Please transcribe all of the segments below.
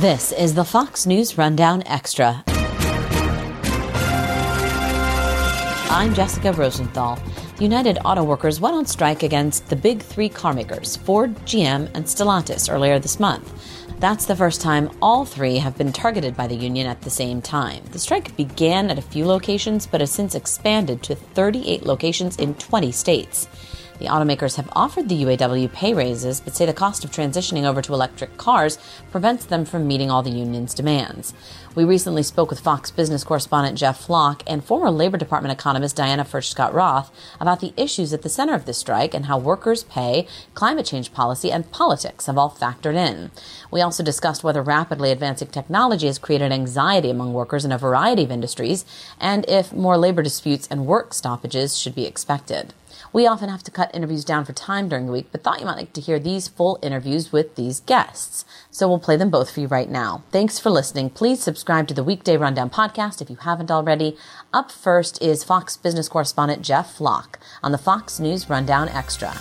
This is the Fox News Rundown Extra. I'm Jessica Rosenthal. United Auto Workers went on strike against the big three carmakers, Ford, GM, and Stellantis, earlier this month. That's the first time all three have been targeted by the union at the same time. The strike began at a few locations, but has since expanded to 38 locations in 20 states. The automakers have offered the UAW pay raises, but say the cost of transitioning over to electric cars prevents them from meeting all the union's demands. We recently spoke with Fox Business correspondent Jeff Flock and former Labor Department economist Diana Furchtgott Roth about the issues at the center of the strike and how workers' pay, climate change policy, and politics have all factored in. We also discussed whether rapidly advancing technology has created anxiety among workers in a variety of industries and if more labor disputes and work stoppages should be expected. We often have to cut interviews down for time during the week, but thought you might like to hear these full interviews with these guests. So we'll play them both for you right now. Thanks for listening. Please subscribe to the Weekday Rundown podcast if you haven't already. Up first is Fox business correspondent Jeff Flock on the Fox News Rundown Extra.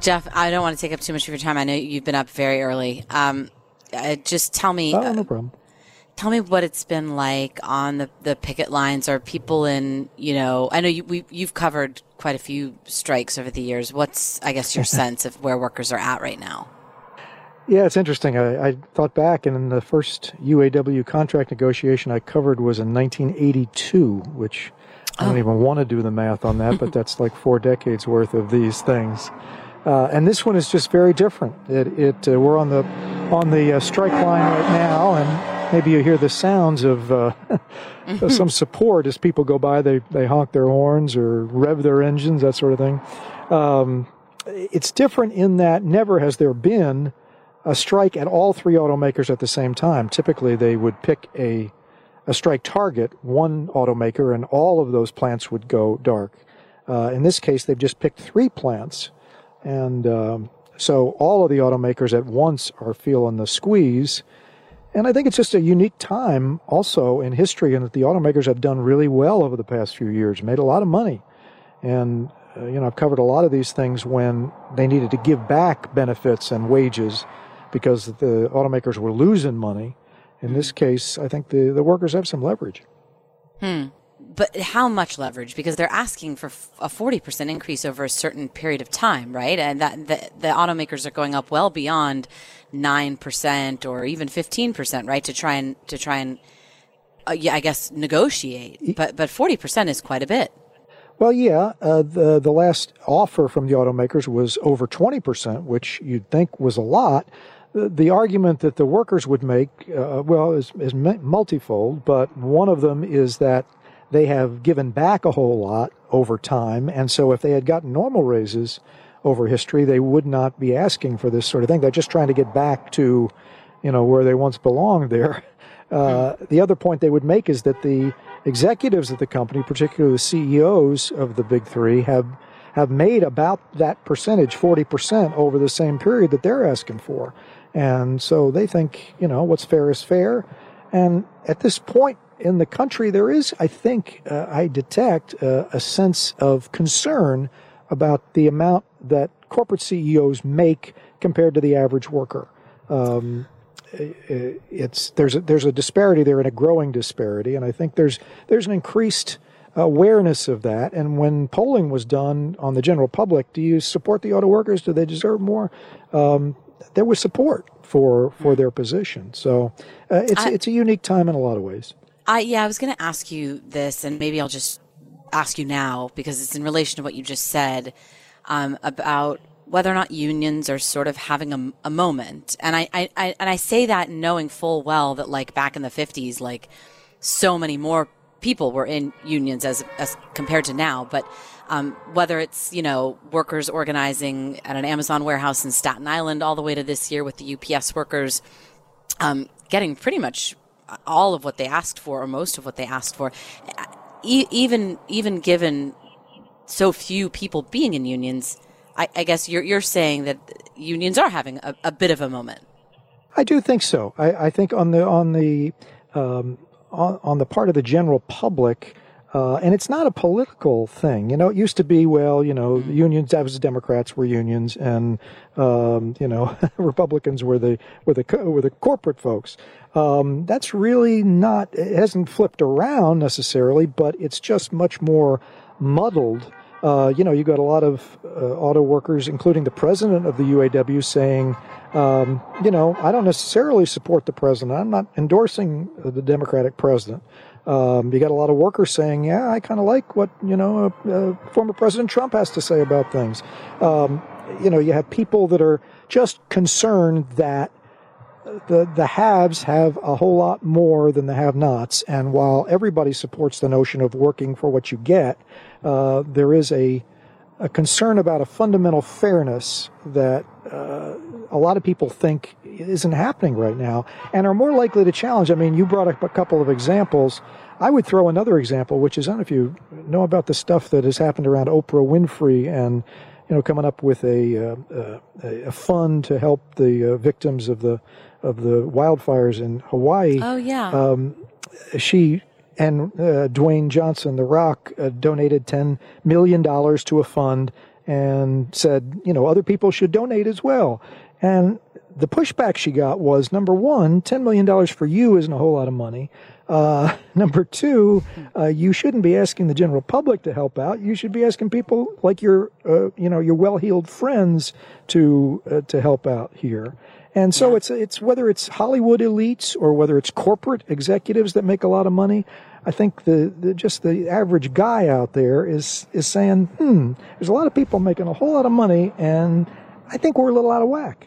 Jeff, I don't want to take up too much of your time. I know you've been up very early. Um, uh, just tell me. Oh, no problem tell me what it's been like on the, the picket lines. Are people in, you know, I know you, we, you've covered quite a few strikes over the years. What's, I guess, your sense of where workers are at right now? Yeah, it's interesting. I, I, thought back, and the first UAW contract negotiation I covered was in 1982, which I don't oh. even want to do the math on that, but that's like four decades worth of these things. Uh, and this one is just very different. It, it uh, we're on the on the uh, strike line right now, and maybe you hear the sounds of uh, some support as people go by. They they honk their horns or rev their engines, that sort of thing. Um, it's different in that never has there been a strike at all three automakers at the same time. Typically, they would pick a a strike target, one automaker, and all of those plants would go dark. Uh, in this case, they've just picked three plants, and um, so all of the automakers at once are feeling the squeeze. And I think it's just a unique time also in history and that the automakers have done really well over the past few years, made a lot of money. And, uh, you know, I've covered a lot of these things when they needed to give back benefits and wages because the automakers were losing money. In this case, I think the, the workers have some leverage. Hmm but how much leverage? Because they're asking for a 40% increase over a certain period of time, right? And that the, the automakers are going up well beyond 9% or even 15%, right? To try and, to try and, uh, yeah, I guess negotiate. But, but 40% is quite a bit. Well, yeah, uh, the the last offer from the automakers was over 20%, which you'd think was a lot. The, the argument that the workers would make, uh, well, is, is multifold, but one of them is that they have given back a whole lot over time. And so if they had gotten normal raises over history, they would not be asking for this sort of thing. They're just trying to get back to, you know, where they once belonged there. Uh, hmm. the other point they would make is that the executives of the company, particularly the CEOs of the big three, have have made about that percentage, 40% over the same period that they're asking for. And so they think, you know, what's fair is fair. And at this point, in the country, there is, I think, uh, I detect uh, a sense of concern about the amount that corporate CEOs make compared to the average worker. Um, it's there's a, there's a disparity there and a growing disparity, and I think there's there's an increased awareness of that. And when polling was done on the general public, do you support the auto workers? Do they deserve more? Um, there was support for for their position. So uh, it's I, it's a unique time in a lot of ways. I yeah, I was going to ask you this, and maybe I'll just ask you now because it's in relation to what you just said um, about whether or not unions are sort of having a, a moment. And I, I, I, and I say that knowing full well that like back in the fifties, like so many more people were in unions as as compared to now. But Um, whether it's you know workers organizing at an Amazon warehouse in Staten Island, all the way to this year with the UPS workers um, getting pretty much all of what they asked for, or most of what they asked for, e- even even given so few people being in unions. I, I, guess you're you're saying that unions are having a, a bit of a moment. I do think so. I, I think on the on the um, on, on, the part of the general public, uh, and it's not a political thing. You know, it used to be, well, you know, mm-hmm. unions, as Democrats were unions, and um, you know, Republicans were the were the were the corporate folks. Um, that's really not. It hasn't flipped around necessarily, but it's just much more muddled. Uh, you know, you got a lot of uh, auto workers, including the president of the UAW, saying um, you know, I don't necessarily support the president. I'm not endorsing the Democratic president. Um, you got a lot of workers saying, "Yeah, I kind of like what you know uh, uh, former President Trump has to say about things." Um, you know, you have people that are just concerned that the the haves have a whole lot more than the have-nots, and while everybody supports the notion of working for what you get, uh, there is a a concern about a fundamental fairness that uh, a lot of people think isn't happening right now and are more likely to challenge. I mean, you brought up a couple of examples. I would throw another example, which is I don't know if you know about the stuff that has happened around Oprah Winfrey and you know coming up with a uh, a fund to help the uh, victims of the of the wildfires in Hawaii. Oh yeah. Um, she and uh, Dwayne Johnson, The Rock, uh, donated ten million dollars to a fund and said, you know, other people should donate as well. And the pushback she got was number one, $10 million for you isn't a whole lot of money. Uh, number two, uh, you shouldn't be asking the general public to help out. You should be asking people like your, uh, you know, your well-heeled friends to uh, to help out here. And so yeah. it's it's whether it's Hollywood elites or whether it's corporate executives that make a lot of money. I think the, the, just the average guy out there is is saying, hmm, there's a lot of people making a whole lot of money, and I think we're a little out of whack.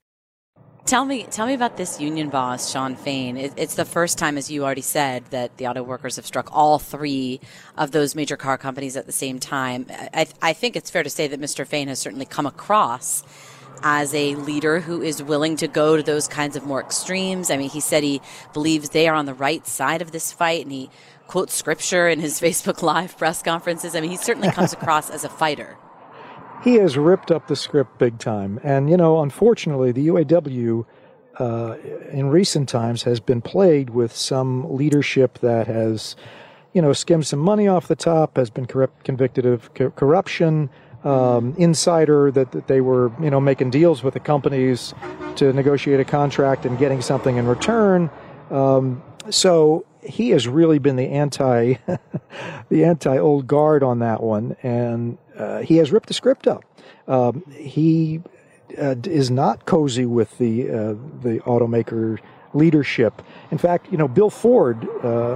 Tell me, tell me about this union boss, Shawn Fain. It, it's the first time, as you already said, that the auto workers have struck all three of those major car companies at the same time. I, I think it's fair to say that Mr. Fain has certainly come across as a leader who is willing to go to those kinds of more extremes. I mean, he said he believes they are on the right side of this fight, and he quotes scripture in his Facebook Live press conferences. I mean, he certainly comes across as a fighter he has ripped up the script big time. And, you know, unfortunately, the UAW uh, in recent times has been plagued with some leadership that has, you know, skimmed some money off the top, has been corrupt, convicted of co- corruption, um, insider that, that they were, you know, making deals with the companies to negotiate a contract and getting something in return. Um, so he has really been the anti, the anti old guard on that one, and uh, he has ripped the script up. Um, he uh, is not cozy with the uh, the automaker leadership. In fact, you know, Bill Ford, uh,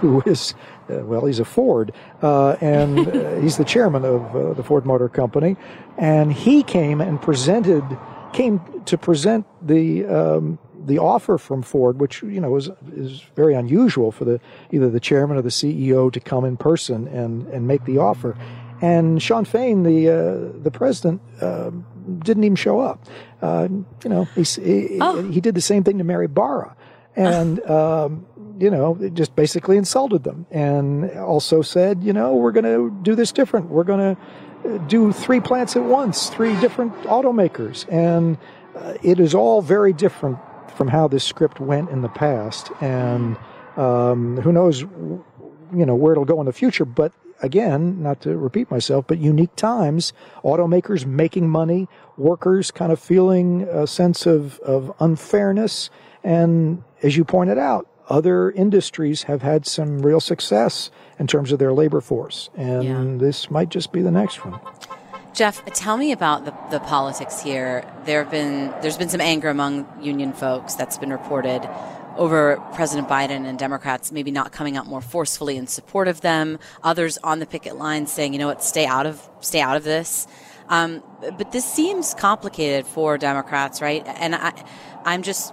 who is uh, well, he's a Ford, uh, and he's the chairman of the Ford Motor Company, and he came and presented came to present the um, the offer from Ford, which you know is is very unusual for the either the chairman or the CEO to come in person and and make the offer. And Shawn Fain, the uh, the president, uh, didn't even show up. Uh, you know, he, he, oh. he, did the same thing to Mary Barra, and um, you know, just basically insulted them, and also said, you know, we're going to do this different. We're going to uh, do three plants at once, three different automakers, and uh, it is all very different from how this script went in the past, and um, who knows, you know, where it'll go in the future. But again, not to repeat myself, but unique times, automakers making money, workers kind of feeling a sense of, of unfairness, and as you pointed out, other industries have had some real success in terms of their labor force, and yeah. this might just be the next one. Jeff, tell me about the, the politics here. There have been there's been some anger among union folks that's been reported over President Biden and Democrats maybe not coming out more forcefully in support of them. Others on the picket line saying, you know what, stay out of stay out of this. Um, but this seems complicated for Democrats, right? And I, I'm just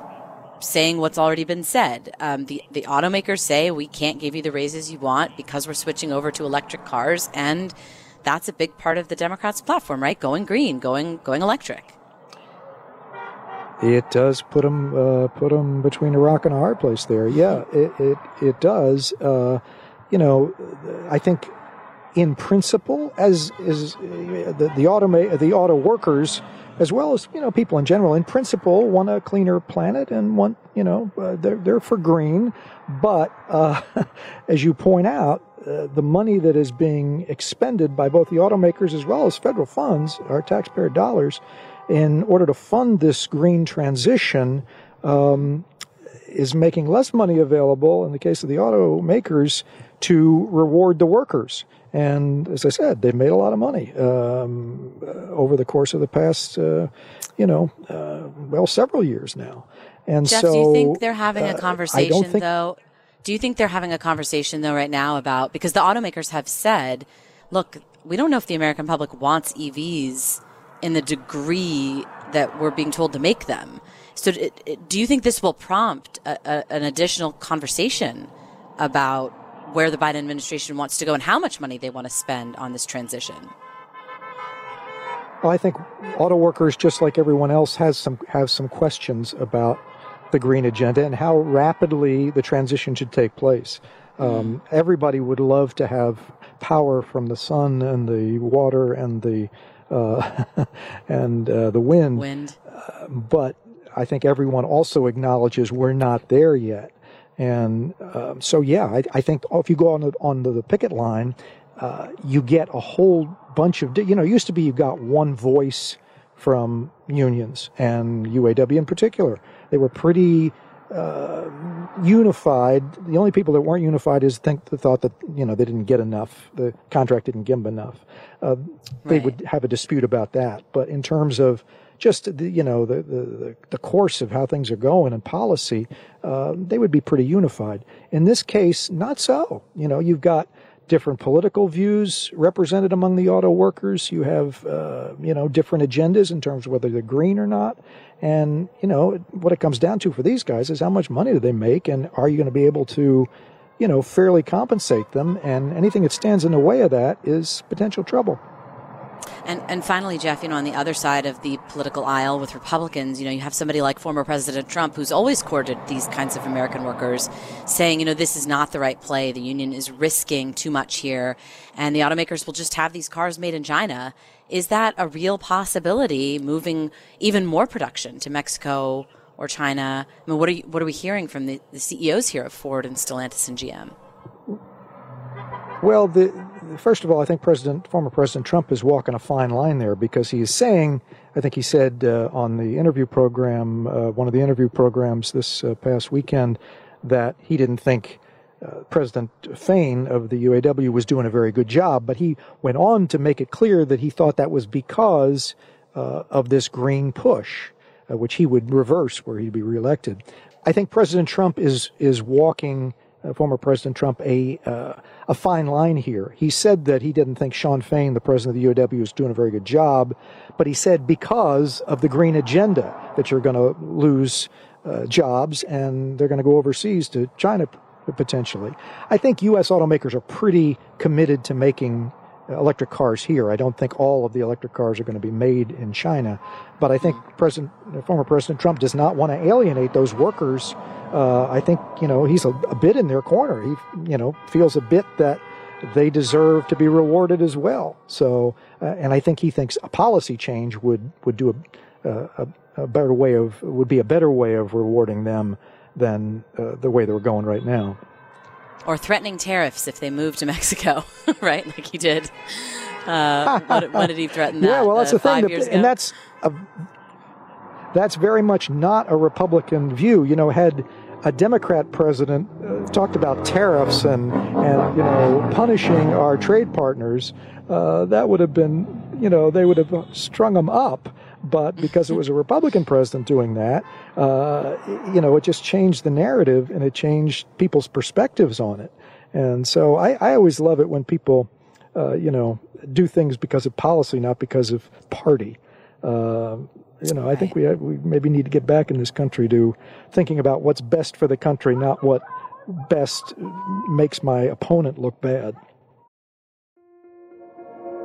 saying what's already been said. Um, the the automakers say we can't give you the raises you want because we're switching over to electric cars, and that's a big part of the Democrats' platform, right? Going green, going going electric. It does put them uh, put them between a rock and a hard place there. Yeah, it it, it does. Uh, you know, I think in principle, as is uh, the the auto the auto workers as well as you know people in general. In principle want a cleaner planet and want you know uh, they're, they're for green. But uh, as you point out uh, the money that is being expended by both the automakers as well as federal funds our taxpayer dollars in order to fund this green transition um, is making less money available in the case of the automakers to reward the workers and as I said, they've made a lot of money um, uh, over the course of the past, uh, you know, uh, well, several years now. And Jeff, so, do you think they're having a uh, conversation think, though? Do you think they're having a conversation though right now about because the automakers have said, look, we don't know if the American public wants EVs in the degree that we're being told to make them. So, do you think this will prompt a, a, an additional conversation about where the Biden administration wants to go and how much money they want to spend on this transition? Well, I think auto workers, just like everyone else, has some have some questions about the green agenda and how rapidly the transition should take place. Um, mm. Everybody would love to have power from the sun and the water and the uh, and uh, the wind. Wind. Uh, but I think everyone also acknowledges we're not there yet. And um, so, yeah, I, I, think if you go on the, on the picket line, uh, you get a whole bunch of, you know, it used to be you got one voice from unions and UAW in particular. They were pretty uh, unified. The only people that weren't unified is think the thought that you know they didn't get enough. The contract didn't give them enough. Uh, they right. would have a dispute about that. But in terms of just the, you know the, the, the course of how things are going and policy, uh, they would be pretty unified. In this case, not so. You know, you've got different political views represented among the auto workers. You have uh, you know different agendas in terms of whether they're green or not. And you know what it comes down to for these guys is how much money do they make, and are you going to be able to you know fairly compensate them? And anything that stands in the way of that is potential trouble. And and finally, Jeff, you know, on the other side of the political aisle with Republicans, you know, you have somebody like former President Trump who's always courted these kinds of American workers, saying, you know, this is not the right play. The union is risking too much here, and the automakers will just have these cars made in China. Is that a real possibility? Moving even more production to Mexico or China? I mean, what are you, what are we hearing from the, the CEOs here of Ford and Stellantis and GM? Well, the first of all, I think President, former President Trump is walking a fine line there because he is saying, I think he said uh, on the interview program, uh, one of the interview programs this uh, past weekend, that he didn't think uh, President Fain of the UAW was doing a very good job, but he went on to make it clear that he thought that was because uh, of this green push, uh, which he would reverse were he to be reelected. I think President Trump is is walking former President Trump a uh, a fine line here. He said that he didn't think Shawn Fain, the president of the UAW, was doing a very good job, but he said because of the green agenda that you're going to lose uh, jobs and they're going to go overseas to China potentially. I think U.S. automakers are pretty committed to making electric cars here. I don't think all of the electric cars are going to be made in China, but I think President, former President Trump does not want to alienate those workers. Uh, I think you know he's a, a, bit in their corner. He you know feels a bit that they deserve to be rewarded as well. So, uh, and I think he thinks a policy change would would do a, a, a, better way of would be a better way of rewarding them than uh, the way they're going right now or threatening tariffs if they move to Mexico, right? Like he did. Uh, what, what, did he threaten? That, yeah, well, that's uh, the thing, that, and that's a, that's very much not a Republican view. You know, had a Democrat president uh, talked about tariffs and, and, you know, punishing our trade partners, uh, that would have been, you know, they would have strung them up. But because it was a Republican president doing that, uh, you know, it just changed the narrative and it changed people's perspectives on it. And so I, I always love it when people, uh, you know, do things because of policy, not because of party. Uh, you know, I think we, we maybe need to get back in this country to thinking about what's best for the country, not what best makes my opponent look bad.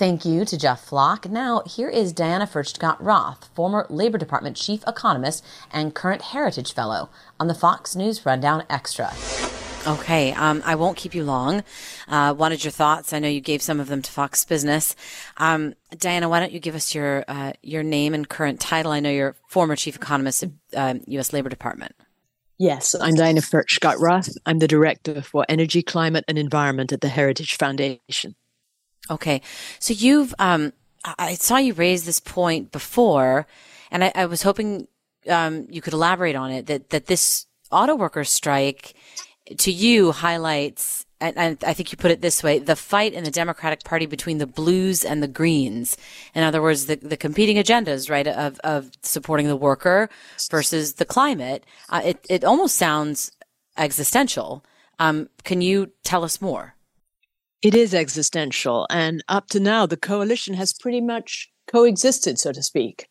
Thank you to Jeff Flock. Now, here is Diana Furchtgott Roth, former Labor Department chief economist and current Heritage Fellow, on the Fox News Rundown Extra. Okay, um, I won't keep you long. Uh, wanted your thoughts. I know you gave some of them to Fox Business. Um, Diana, why don't you give us your uh, your name and current title? I know you're former chief economist of um, U.S. Labor Department. Yes, I'm Diana Furchtgott Roth. I'm the director for energy, climate, and environment at the Heritage Foundation. Okay, so you've um, I saw you raise this point before, and I, I was hoping um, you could elaborate on it. That that this auto workers strike to you highlights and, and, I think you put it this way, the fight in the Democratic Party between the blues and the greens. In other words, the, the competing agendas, right, of, of supporting the worker versus the climate. Uh, it, it almost sounds existential. Um, can you tell us more? It is existential. And up to now, the coalition has pretty much coexisted, so to speak.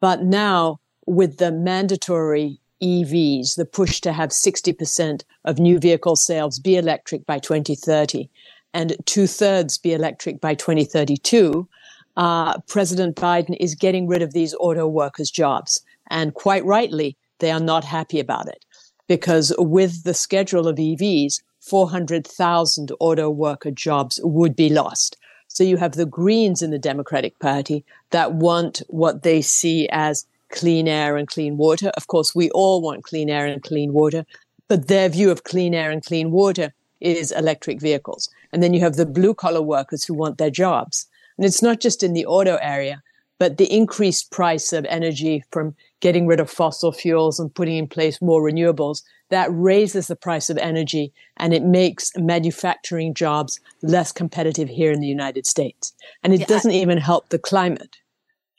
But now, with the mandatory EVs, the push to have 60% of new vehicle sales be electric by 2030 and two thirds be electric by 2032, uh, President Biden is getting rid of these auto workers' jobs. And quite rightly, they are not happy about it because with the schedule of EVs, 400,000 auto worker jobs would be lost. So you have the Greens in the Democratic Party that want what they see as clean air and clean water. Of course, we all want clean air and clean water, but their view of clean air and clean water is electric vehicles. And then you have the blue collar workers who want their jobs. And it's not just in the auto area, but the increased price of energy from getting rid of fossil fuels and putting in place more renewables that raises the price of energy and it makes manufacturing jobs less competitive here in the United States. And it yeah, doesn't I- even help the climate.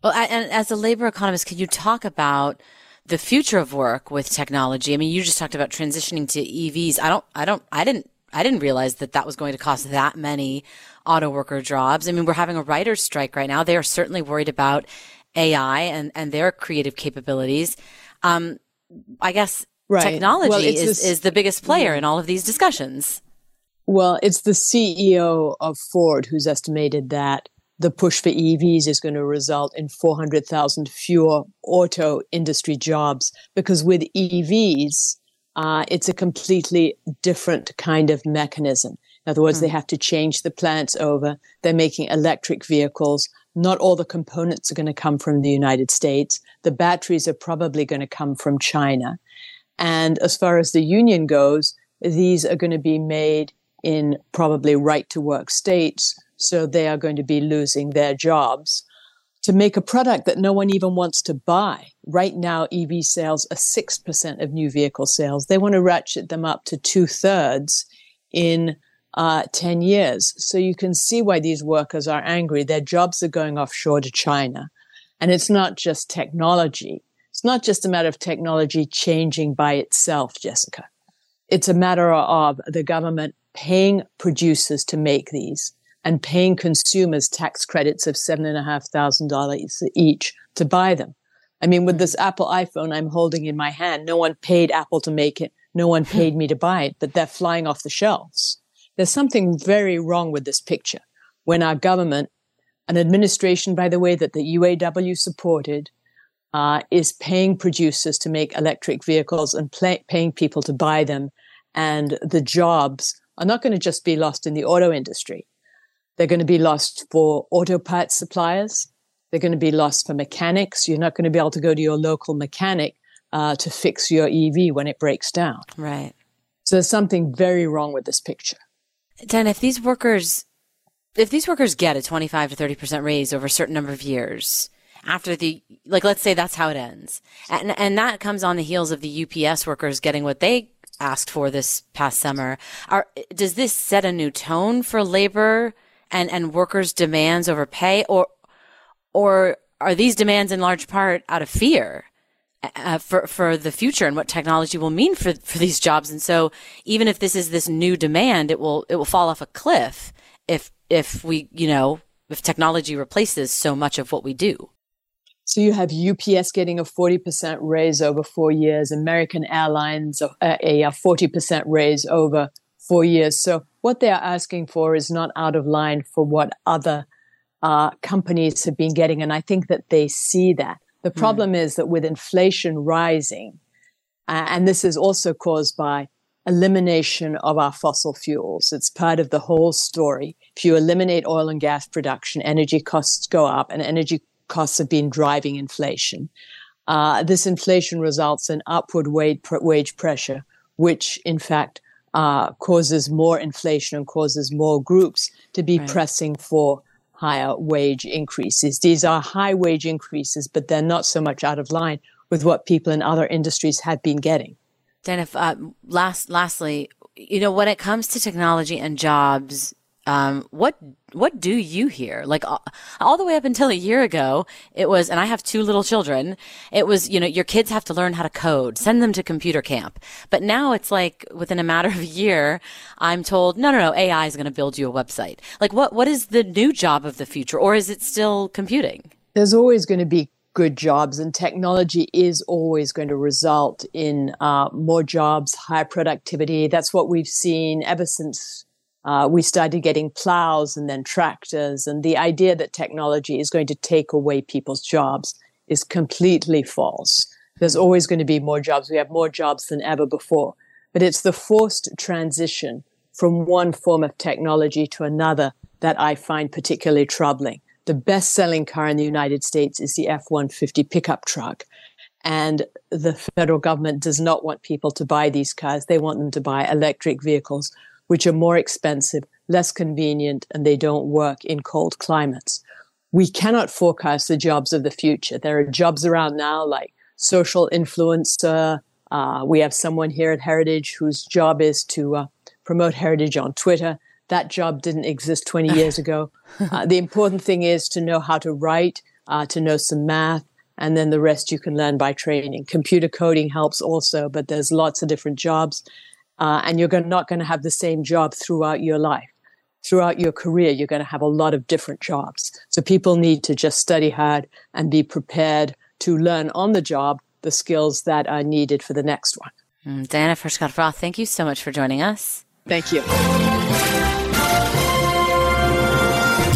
Well, and as a labor economist, can you talk about the future of work with technology? I mean, you just talked about transitioning to EVs. I don't, I don't, I didn't, I didn't realize that that was going to cost that many auto worker jobs. I mean, we're having a writer's strike right now. They are certainly worried about AI and, and their creative capabilities. Um, I guess right. technology well, is, this, is the biggest player in all of these discussions. Well, it's the CEO of Ford who's estimated that the push for EVs is going to result in 400,000 fewer auto industry jobs because with EVs, uh, it's a completely different kind of mechanism. In other words, mm. they hmm. have to change the plants over. They're making electric vehicles. Not all the components are going to come from the United States. The batteries are probably going to come from China. And as far as the union goes, these are going to be made in probably right to work states so they are going to be losing their jobs to make a product that no one even wants to buy. Right now, EV sales are 6% of new vehicle sales. They want to ratchet them up to two thirds in uh, 10 years. So you can see why these workers are angry. Their jobs are going offshore to China. And it's not just technology. It's not just a matter of technology changing by itself, Jessica. It's a matter of the government paying producers to make these and paying consumers tax credits of $7,500 each to buy them. I mean, with this Apple iPhone I'm holding in my hand, no one paid Apple to make it. No one paid me to buy it, but they're flying off the shelves. There's something very wrong with this picture when our government, an administration, by the way, that the UAW supported, uh, is paying producers to make electric vehicles and paying people to buy them And the jobs are not going to just be lost in the auto industry. They're going to be lost for auto parts suppliers. They're going to be lost for mechanics. You're not going to be able to go to your local mechanic uh, to fix your EV when it breaks down. Right. So there's something very wrong with this picture. Dan, if these workers, if these workers get a 25 to 30% raise over a certain number of years, after the, like, let's say that's how it ends. And, and that comes on the heels of the UPS workers getting what they asked for this past summer. Are, does this set a new tone for labor and, and workers' demands over pay or, or are these demands in large part out of fear? Uh, for for the future and what technology will mean for for these jobs. And so, even if this is this new demand, it will it will fall off a cliff if if we you know if technology replaces so much of what we do. So you have UPS getting a 40% raise over four years, American Airlines a, a 40% raise over four years. So what they are asking for is not out of line for what other uh, companies have been getting. And I think that they see that. The hmm. problem mm. is that with inflation rising, uh, and this is also caused by elimination of our fossil fuels. It's part of the whole story. If you eliminate oil and gas production, energy costs go up, and energy costs have been driving inflation. Uh, this inflation results in upward wage, wage pressure, which in fact uh, causes more inflation and causes more groups to be right. pressing for higher wage increases. These are high wage increases, but they're not so much out of line with what people in other industries have been getting. Dan, if uh, last, lastly, you know, when it comes to technology and jobs, um, what what do you hear? Like all, all, the way up until a year ago, it was, and I have two little children. It was, you know, your kids have to learn how to code. Send them to computer camp. But now it's like within a matter of a year, I'm told, no, no, no, AI is going to build you a website. Like what what is the new job of the future, or is it still computing? There's always going to be good jobs, and technology is always going to result in uh, more jobs, higher productivity. That's what we've seen ever since uh, we started getting plows and then tractors. And the idea that technology is going to take away people's jobs is completely false. There's always going to be more jobs. We have more jobs than ever before. But it's the forced transition from one form of technology to another that I find particularly troubling. The best selling car in the United States is the F 150 pickup truck. And the federal government does not want people to buy these cars. They want them to buy electric vehicles which are more expensive, less convenient, and they don't work in cold climates. We cannot forecast the jobs of the future. There are jobs around now like social influencer. Uh, we have someone here at Heritage whose job is to uh, promote heritage on Twitter. That job didn't exist 20 years ago. Uh, the important thing is to know how to write, uh, to know some math, and then the rest you can learn by training. Computer coding helps also, but there's lots of different jobs uh, and you're not going to have the same job throughout your life. Throughout your career, you're going to have a lot of different jobs. So people need to just study hard and be prepared to learn on the job the skills that are needed for the next one. Mm, Diana Furchtgott Roth, thank you so much for joining us. Thank you.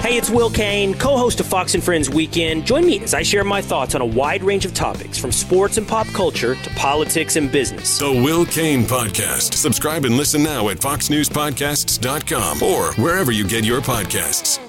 Hey, it's Will Cain, co host of Fox and Friends Weekend. Join me as I share my thoughts on a wide range of topics from sports and pop culture to politics and business. The Will Cain Podcast. Subscribe and listen now at foxnewspodcasts.com or wherever you get your podcasts.